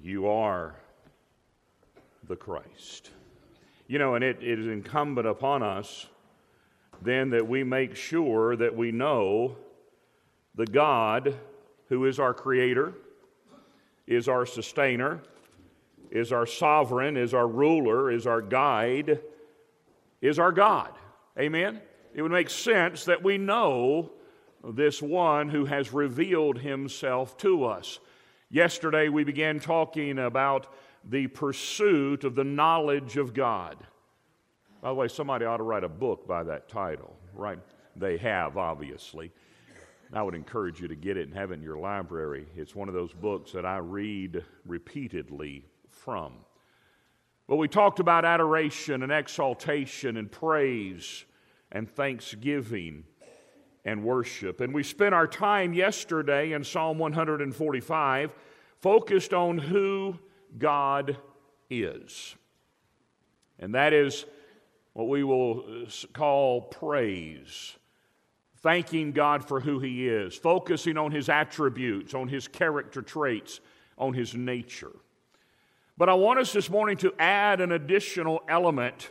You are the Christ. You know, and it, it is incumbent upon us then that we make sure that we know the God who is our Creator, is our sustainer, is our sovereign, is our ruler, is our guide, is our God. Amen? It would make sense that we know this one who has revealed himself to us. Yesterday, we began talking about the pursuit of the knowledge of God. By the way, somebody ought to write a book by that title, right? They have, obviously. I would encourage you to get it and have it in your library. It's one of those books that I read repeatedly from. But we talked about adoration and exaltation and praise and thanksgiving and worship. And we spent our time yesterday in Psalm 145 focused on who God is. And that is what we will uh, call praise. Thanking God for who He is, focusing on His attributes, on His character traits, on His nature. But I want us this morning to add an additional element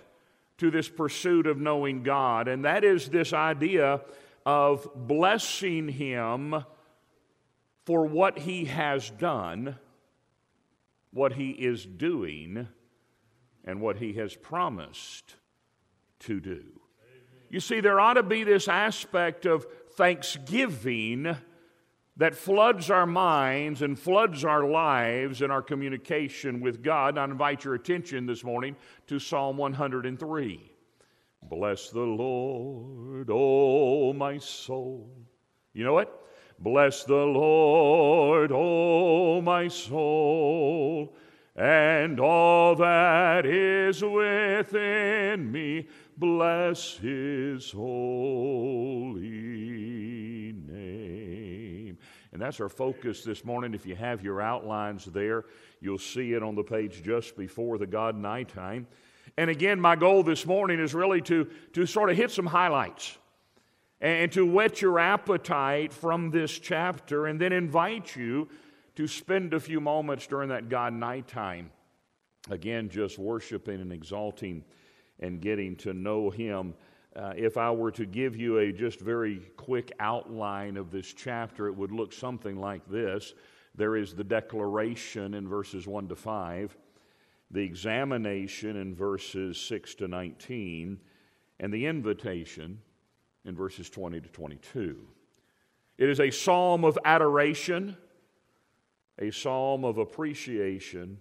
to this pursuit of knowing God, and that is this idea of blessing Him for what He has done, what He is doing, and what He has promised to do. You see, there ought to be this aspect of thanksgiving that floods our minds and floods our lives and our communication with God. I invite your attention this morning to Psalm 103. Bless the Lord, oh my soul. You know what? Bless the Lord, oh my soul, and all that is within me. Bless his holy name. And that's our focus this morning. If you have your outlines there, you'll see it on the page just before the God Nighttime. And again, my goal this morning is really to, to sort of hit some highlights and to whet your appetite from this chapter and then invite you to spend a few moments during that God night time, Again, just worshiping and exalting and getting to know Him. Uh, if I were to give you a just very quick outline of this chapter, it would look something like this. There is the declaration in verses 1 to 5 the examination in verses 6 to 19, and the invitation in verses 20 to 22. It is a psalm of adoration, a psalm of appreciation,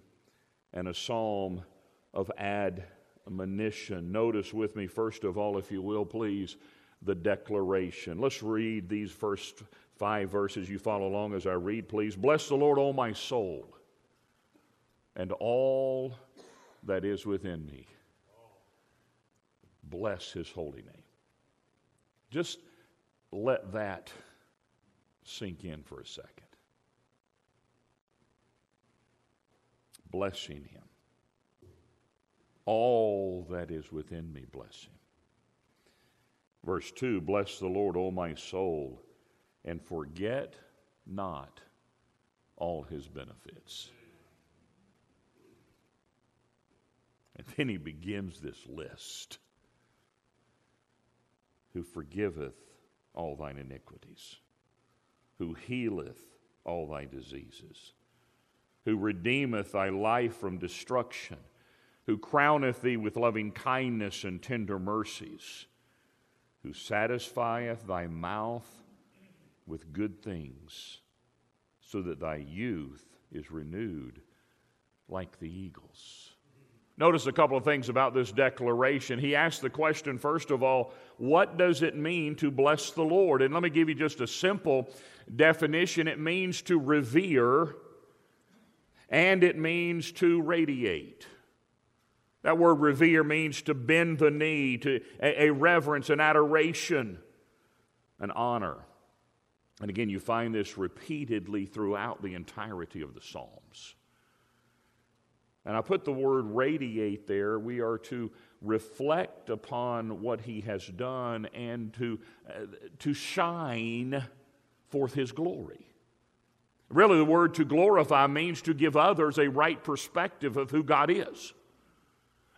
and a psalm of admonition. Notice with me, first of all, if you will, please, the declaration. Let's read these first five verses. You follow along as I read, please. Bless the Lord, O my soul and all that is within me. Bless his holy name. Just let that sink in for a second. Blessing him. All that is within me, bless him. Verse 2 Bless the Lord, O my soul, and forget not all his benefits And then he begins this list. Who forgiveth all thine iniquities, who healeth all thy diseases, who redeemeth thy life from destruction, who crowneth thee with loving kindness and tender mercies, who satisfieth thy mouth with good things, so that thy youth is renewed like the eagles. Notice a couple of things about this declaration. He asked the question, first of all, what does it mean to bless the Lord? And let me give you just a simple definition it means to revere and it means to radiate. That word revere means to bend the knee, to a, a reverence, an adoration, an honor. And again, you find this repeatedly throughout the entirety of the Psalms. And I put the word radiate there. We are to reflect upon what he has done and to, uh, to shine forth his glory. Really, the word to glorify means to give others a right perspective of who God is.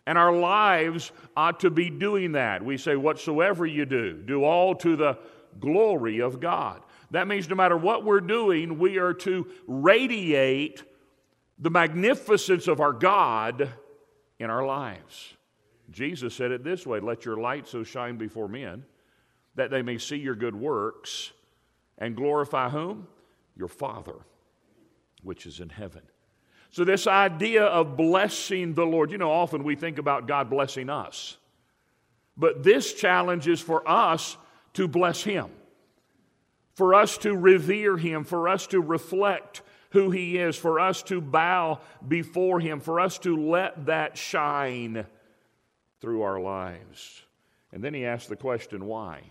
And our lives ought to be doing that. We say, whatsoever you do, do all to the glory of God. That means no matter what we're doing, we are to radiate the magnificence of our God in our lives. Jesus said it this way Let your light so shine before men that they may see your good works and glorify whom? Your Father, which is in heaven. So, this idea of blessing the Lord, you know, often we think about God blessing us, but this challenge is for us to bless Him, for us to revere Him, for us to reflect who He is, for us to bow before Him, for us to let that shine through our lives. And then He asks the question, why?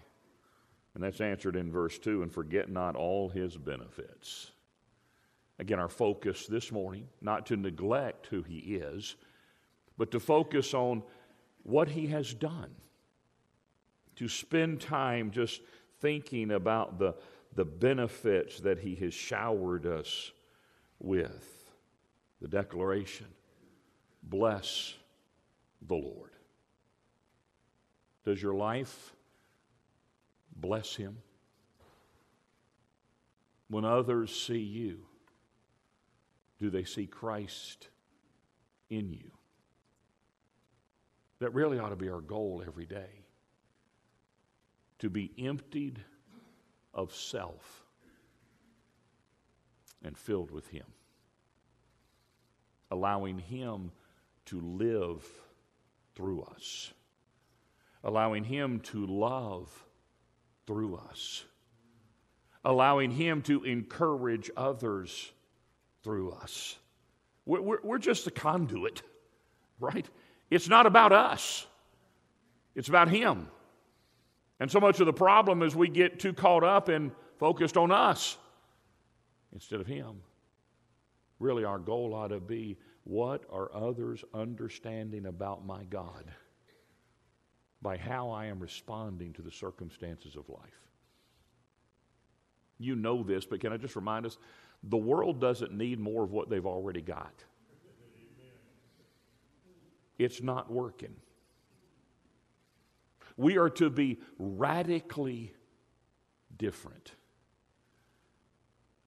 And that's answered in verse 2 and forget not all His benefits. Again, our focus this morning, not to neglect who He is, but to focus on what He has done. To spend time just thinking about the, the benefits that He has showered us with. The declaration Bless the Lord. Does your life bless Him? When others see you, do they see Christ in you? That really ought to be our goal every day to be emptied of self and filled with Him, allowing Him to live through us, allowing Him to love through us, allowing Him to encourage others through us. We're, we're, we're just a conduit, right? It's not about us, it's about Him. And so much of the problem is we get too caught up and focused on us instead of Him. Really, our goal ought to be what are others understanding about my God by how I am responding to the circumstances of life? You know this, but can I just remind us the world doesn't need more of what they've already got. It's not working. We are to be radically different.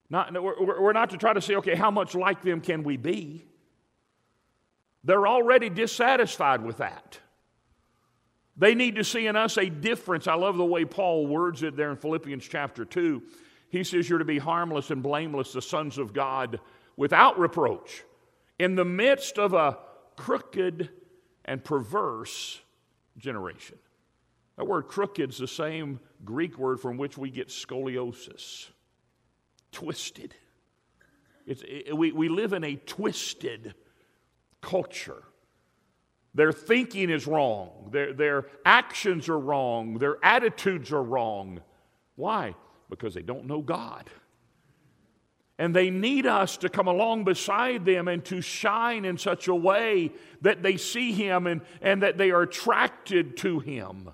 Not, we're, we're not to try to say, okay, how much like them can we be? They're already dissatisfied with that. They need to see in us a difference. I love the way Paul words it there in Philippians chapter 2. He says, You're to be harmless and blameless, the sons of God, without reproach, in the midst of a crooked and perverse generation. That word crooked is the same Greek word from which we get scoliosis twisted. It, we, we live in a twisted culture. Their thinking is wrong, their, their actions are wrong, their attitudes are wrong. Why? because they don't know God. And they need us to come along beside them and to shine in such a way that they see Him and, and that they are attracted to Him.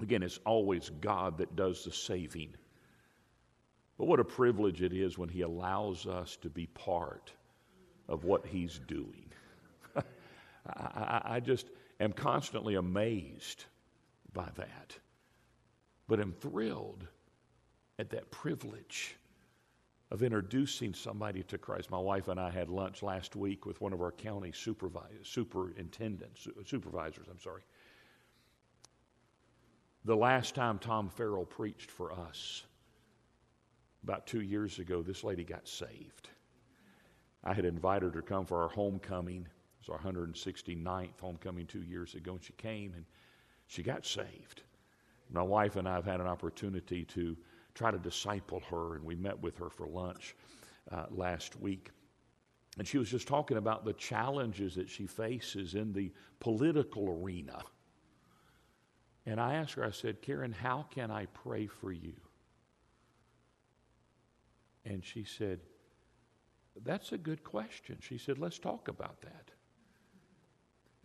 Again, it's always God that does the saving. But what a privilege it is when He allows us to be part of what He's doing. I, I, just am constantly amazed by that, but am thrilled at that privilege of introducing somebody to Christ. My wife and I had lunch last week with one of our county supervisors, superintendents, supervisors, I'm sorry. The last time Tom Farrell preached for us, about two years ago, this lady got saved. I had invited her to come for our homecoming. It was our 169th homecoming two years ago, and she came and she got saved. My wife and I have had an opportunity to try to disciple her, and we met with her for lunch uh, last week. And she was just talking about the challenges that she faces in the political arena. And I asked her, I said, Karen, how can I pray for you? And she said, That's a good question. She said, Let's talk about that.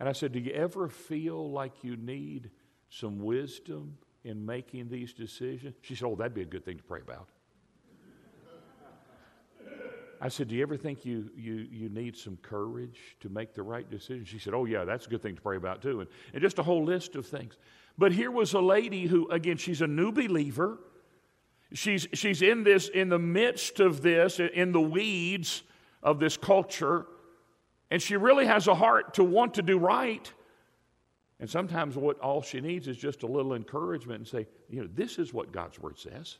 And I said, Do you ever feel like you need some wisdom in making these decisions? She said, Oh, that'd be a good thing to pray about. I said, Do you ever think you, you, you need some courage to make the right decision? She said, Oh, yeah, that's a good thing to pray about, too. And, and just a whole list of things. But here was a lady who, again, she's a new believer. She's, she's in this, in the midst of this, in the weeds of this culture, and she really has a heart to want to do right. And sometimes what all she needs is just a little encouragement and say, you know, this is what God's word says.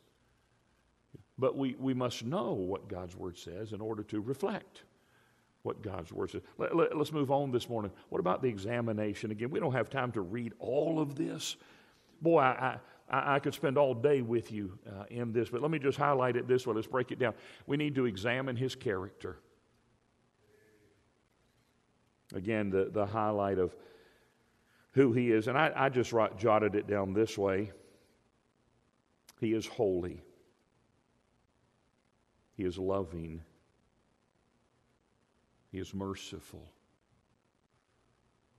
But we, we must know what God's Word says in order to reflect what God's Word says. Let, let, let's move on this morning. What about the examination? Again, we don't have time to read all of this. Boy, I, I, I could spend all day with you uh, in this, but let me just highlight it this way. Let's break it down. We need to examine His character. Again, the, the highlight of who He is. And I, I just wrote, jotted it down this way He is holy. He is loving. He is merciful.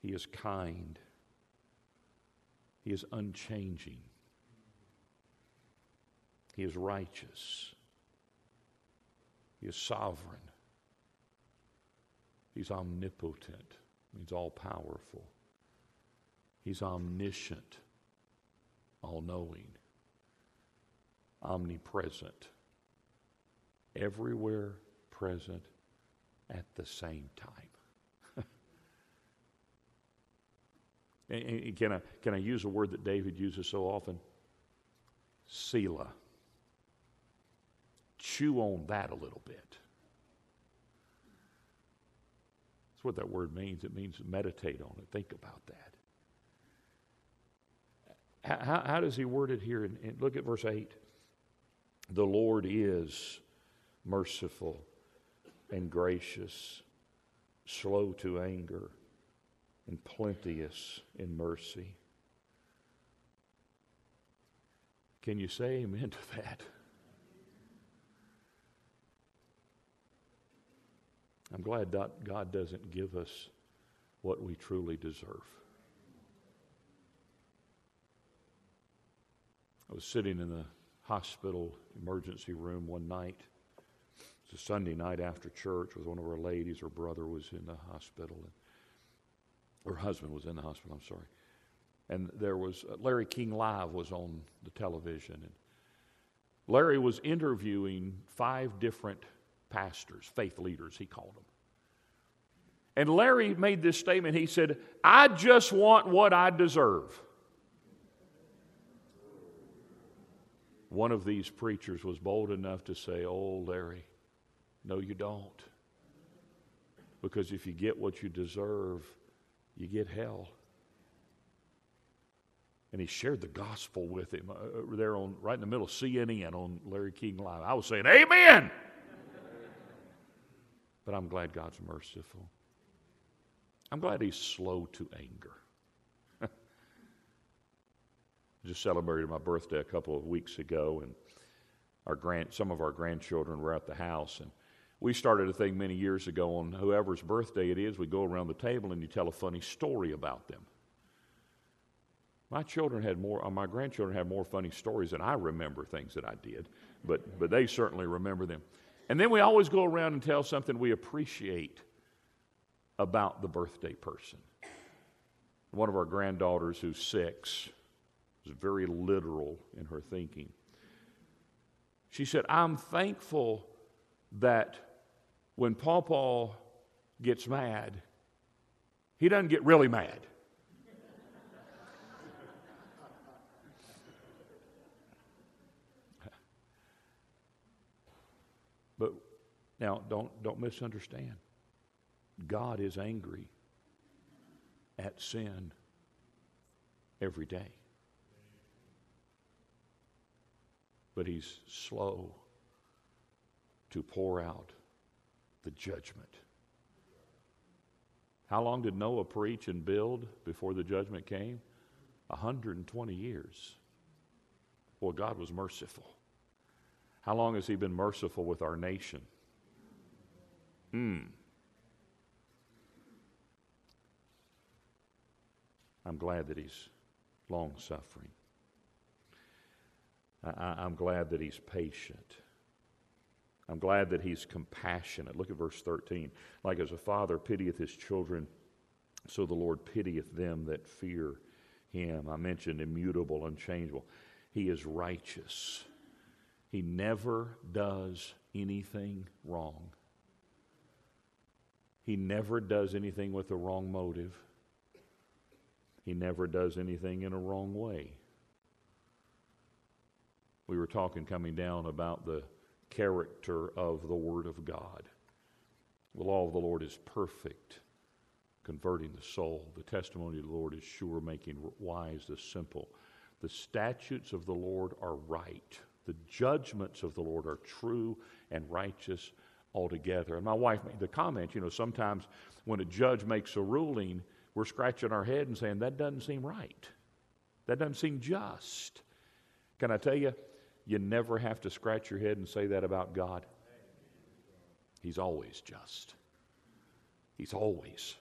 He is kind. He is unchanging. He is righteous. He is sovereign. He's omnipotent, means all powerful. He's omniscient, all knowing, omnipresent everywhere present at the same time. and, can, I, can I use a word that David uses so often? Selah. Chew on that a little bit. That's what that word means. It means meditate on it, think about that. How, how does he word it here? And look at verse 8. The Lord is merciful and gracious, slow to anger, and plenteous in mercy. Can you say amen to that? I'm glad God doesn't give us what we truly deserve. I was sitting in the hospital emergency room one night It was a Sunday night after church with one of our ladies. Her brother was in the hospital. And, her husband was in the hospital, I'm sorry. And there was, uh, Larry King Live was on the television. And Larry was interviewing five different pastors, faith leaders, he called them. And Larry made this statement. He said, I just want what I deserve. One of these preachers was bold enough to say, Oh, Larry, no, you don't. Because if you get what you deserve, you get hell. And he shared the gospel with him uh, there on right in the middle of CNN on Larry King Live. I was saying, Amen. But I'm glad God's merciful. I'm glad he's slow to anger. just celebrated my birthday a couple of weeks ago, and our grand, some of our grandchildren were at the house, and we started a thing many years ago on whoever's birthday it is, we go around the table and you tell a funny story about them. My children had more, uh, my grandchildren had more funny stories than I remember things that I did, but, but they certainly remember them. And then we always go around and tell something we appreciate about the birthday person. One of our granddaughters, who's six, is very literal in her thinking. She said, I'm thankful that when Paw gets mad, he doesn't get really mad. but now don't don't misunderstand. God is angry at sin every day. But he's slow to pour out the judgment. How long did Noah preach and build before the judgment came? 120 years. Well, God was merciful. How long has He been merciful with our nation? Hmm. I'm glad that He's long suffering. I, am glad that He's patient. I'm glad that he's compassionate. Look at verse 13. Like as a father pitieth his children, so the Lord pitieth them that fear him. I mentioned immutable, unchangeable. He is righteous. He never does anything wrong. He never does anything with a wrong motive. He never does anything in a wrong way. We were talking coming down about the character of the Word of God. The law of the Lord is perfect, converting the soul. The testimony of the Lord is sure, making wise the simple. The statutes of the Lord are right. The judgments of the Lord are true and righteous altogether. And my wife made the comment, you know, sometimes when a judge makes a ruling, we're scratching our head and saying, that doesn't seem right. That doesn't seem just. Can I tell you, you never have to scratch your head and say that about God. He's always just, He's always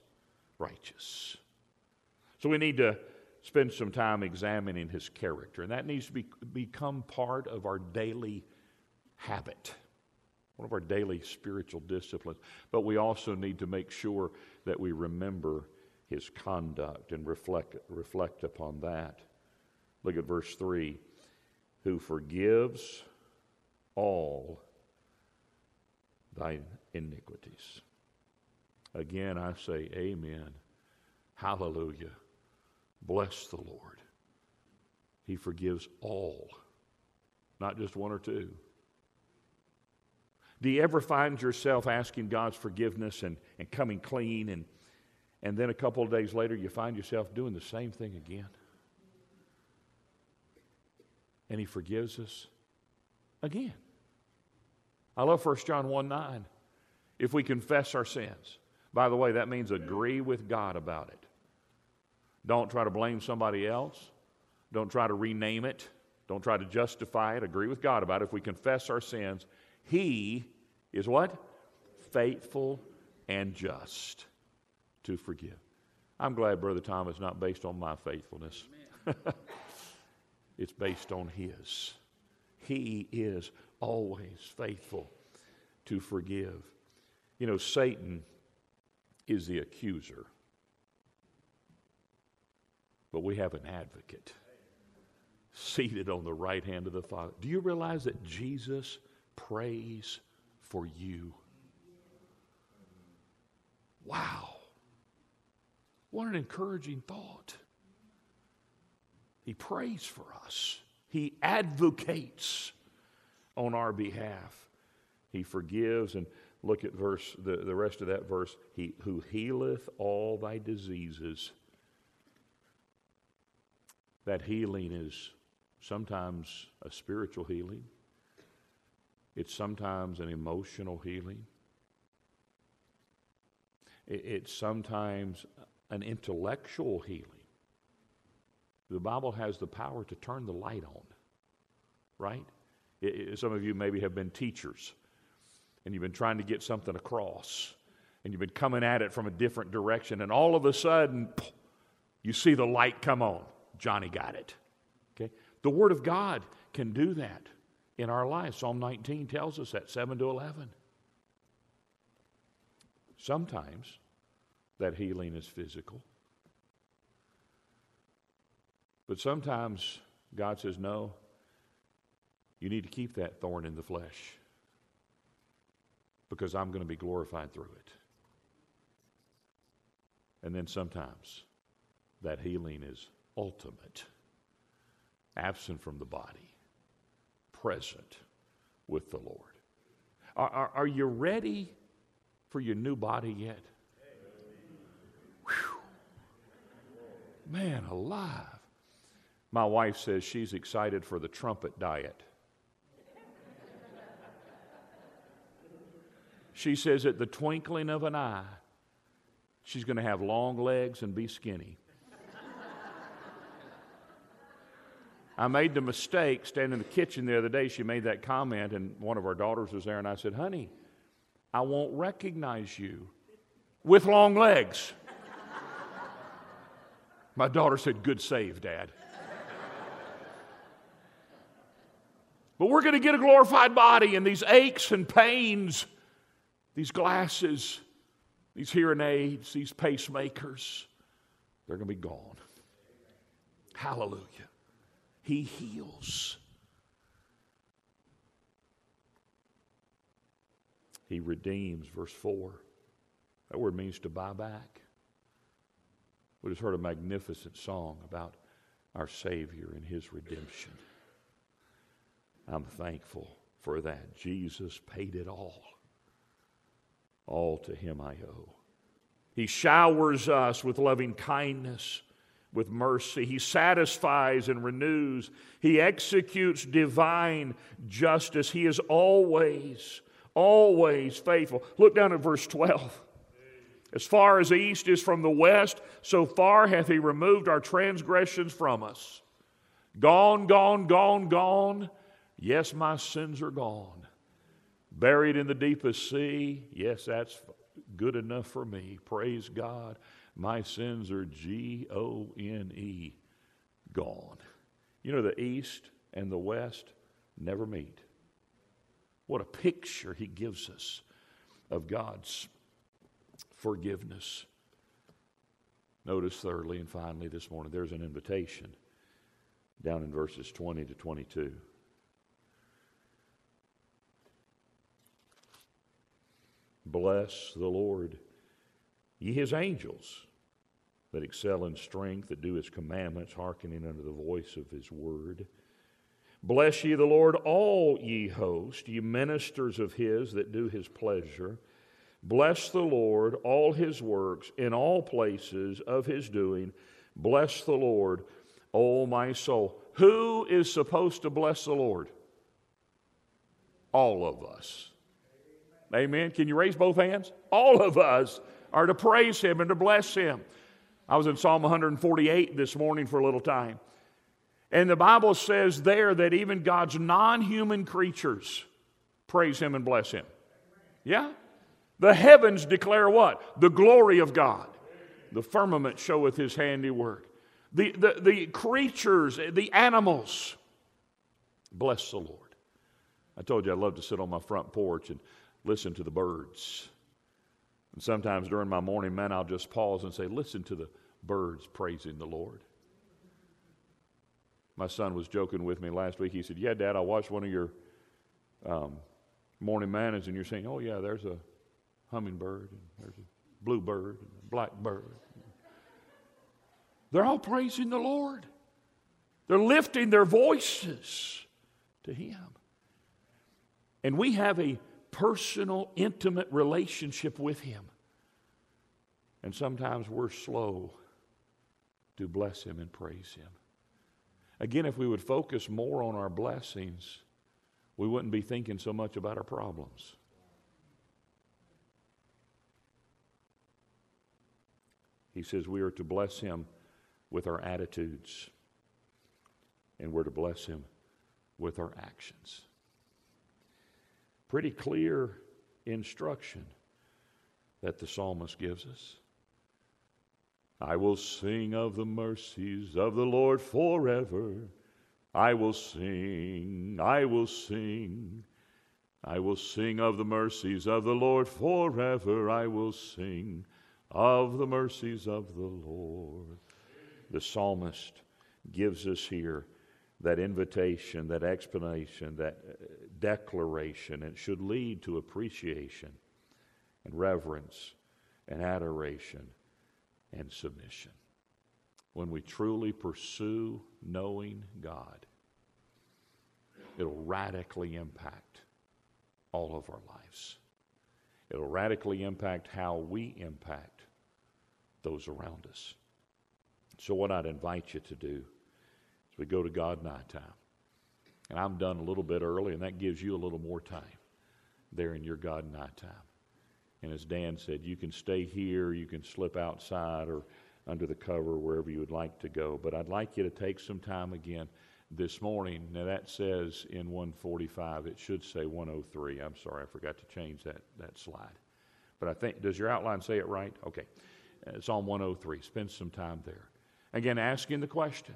righteous. So we need to spend some time examining His character, and that needs to be, become part of our daily habit. One of our daily spiritual disciplines. But we also need to make sure that we remember his conduct and reflect, reflect upon that. Look at verse 3 who forgives all thy iniquities. Again, I say, Amen. Hallelujah. Bless the Lord. He forgives all, not just one or two. Do you ever find yourself asking God's forgiveness and, and coming clean, and, and then a couple of days later you find yourself doing the same thing again? and he forgives us again. I love 1 John 1 9. If we confess our sins, by the way, that means agree with God about it. Don't try to blame somebody else. Don't try to rename it. Don't try to justify it. Agree with God about it. If we confess our sins, He is what? Faithful and just to forgive. I'm glad Brother Tom is not based on my faithfulness. It's based on His. He is always faithful to forgive. You know, Satan is the accuser, but we have an advocate seated on the right hand of the Father. Do you realize that Jesus prays for you? Wow. What an encouraging thought. He prays for us, He advocates on our behalf. He forgives and look at verse the, the rest of that verse he who healeth all thy diseases that healing is sometimes a spiritual healing it's sometimes an emotional healing it's sometimes an intellectual healing the Bible has the power to turn the light on, right? It, it, some of you maybe have been teachers and you've been trying to get something across and you've been coming at it from a different direction, and all of a sudden, you see the light come on. Johnny got it. Okay? The Word of God can do that in our lives. Psalm 19 tells us that, 7 to 11. Sometimes that healing is physical. But sometimes God says, no, you need to keep that thorn in the flesh because I'm going to be glorified through it. And then sometimes that healing is ultimate, absent from the body, present with the Lord. Are, are, are you ready for your new body yet? Whew. Man alive. My wife says she's excited for the trumpet diet. She says, at the twinkling of an eye, she's going to have long legs and be skinny. I made the mistake standing in the kitchen the other day. She made that comment, and one of our daughters was there, and I said, Honey, I won't recognize you with long legs. My daughter said, Good save, Dad. But we're going to get a glorified body, and these aches and pains, these glasses, these hearing aids, these pacemakers, they're going to be gone. Hallelujah. He heals. He redeems, verse 4. That word means to buy back. We just heard a magnificent song about our Savior and His redemption. I'm thankful for that. Jesus paid it all. All to Him I owe. He showers us with loving kindness, with mercy. He satisfies and renews. He executes divine justice. He is always, always faithful. Look down at verse 12. As far as the east is from the west, so far hath he removed our transgressions from us. Gone, gone, gone, gone. Yes, my sins are gone. Buried in the deepest sea. Yes, that's good enough for me. Praise God. My sins are G O N E, gone. You know, the east and the west never meet. What a picture he gives us of God's forgiveness. Notice, thirdly and finally, this morning, there's an invitation down in verses 20 to 22. Bless the Lord, ye his angels that excel in strength, that do his commandments, hearkening unto the voice of his word. Bless ye the Lord, all ye hosts, ye ministers of his that do his pleasure. Bless the Lord, all his works, in all places of his doing. Bless the Lord, O my soul. Who is supposed to bless the Lord? All of us. Amen. Can you raise both hands? All of us are to praise him and to bless him. I was in Psalm 148 this morning for a little time. And the Bible says there that even God's non human creatures praise him and bless him. Yeah? The heavens declare what? The glory of God. The firmament showeth his handiwork. The, the, the creatures, the animals, bless the Lord. I told you I love to sit on my front porch and listen to the birds. And sometimes during my morning manna, I'll just pause and say, Listen to the birds praising the Lord. My son was joking with me last week. He said, Yeah, Dad, I watched one of your um, morning mannas, and you're saying, Oh, yeah, there's a hummingbird, and there's a bluebird, and a blackbird. They're all praising the Lord. They're lifting their voices to Him. And we have a personal, intimate relationship with Him. And sometimes we're slow to bless Him and praise Him. Again, if we would focus more on our blessings, we wouldn't be thinking so much about our problems. He says we are to bless him with our attitudes, and we're to bless him with our actions. Pretty clear instruction that the psalmist gives us. I will sing of the mercies of the Lord forever. I will sing, I will sing. I will sing of the mercies of the Lord forever. I will sing of the mercies of the Lord. The psalmist gives us here that invitation, that explanation, that uh, declaration. It should lead to appreciation and reverence and adoration and submission. When we truly pursue knowing God, it'll radically impact all of our lives. It'll radically impact how we impact those around us. So, what I'd invite you to do is we go to God night time. And I'm done a little bit early, and that gives you a little more time there in your God night time. And as Dan said, you can stay here, you can slip outside or under the cover, wherever you would like to go. But I'd like you to take some time again this morning. Now, that says in 145, it should say 103. I'm sorry, I forgot to change that, that slide. But I think, does your outline say it right? Okay. Uh, Psalm 103. Spend some time there. Again, asking the question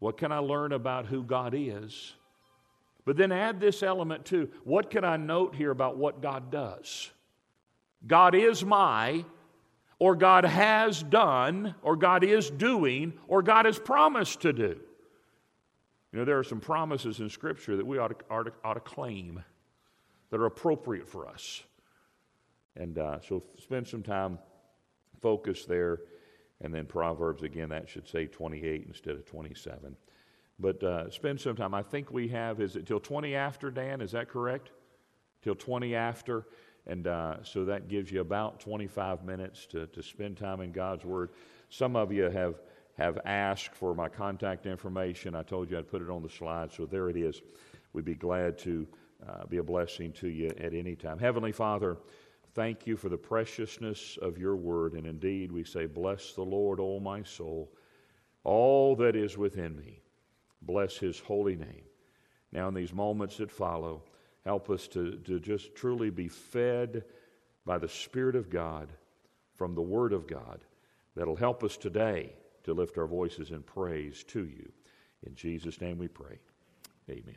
what can I learn about who God is? But then add this element too. What can I note here about what God does? God is my, or God has done, or God is doing, or God has promised to do. You know, there are some promises in Scripture that we ought to, ought to, ought to claim that are appropriate for us. And uh, so spend some time, focus there, and then Proverbs, again, that should say 28 instead of 27. But uh, spend some time. I think we have, is it till 20 after, Dan? Is that correct? Till 20 after. And uh, so that gives you about 25 minutes to, to spend time in God's Word. Some of you have, have asked for my contact information. I told you I'd put it on the slide, so there it is. We'd be glad to uh, be a blessing to you at any time. Heavenly Father, thank you for the preciousness of your Word. And indeed, we say, Bless the Lord, O my soul, all that is within me. Bless his holy name. Now, in these moments that follow, help us to, to just truly be fed by the Spirit of God from the Word of God that'll help us today to lift our voices in praise to you. In Jesus' name we pray. Amen.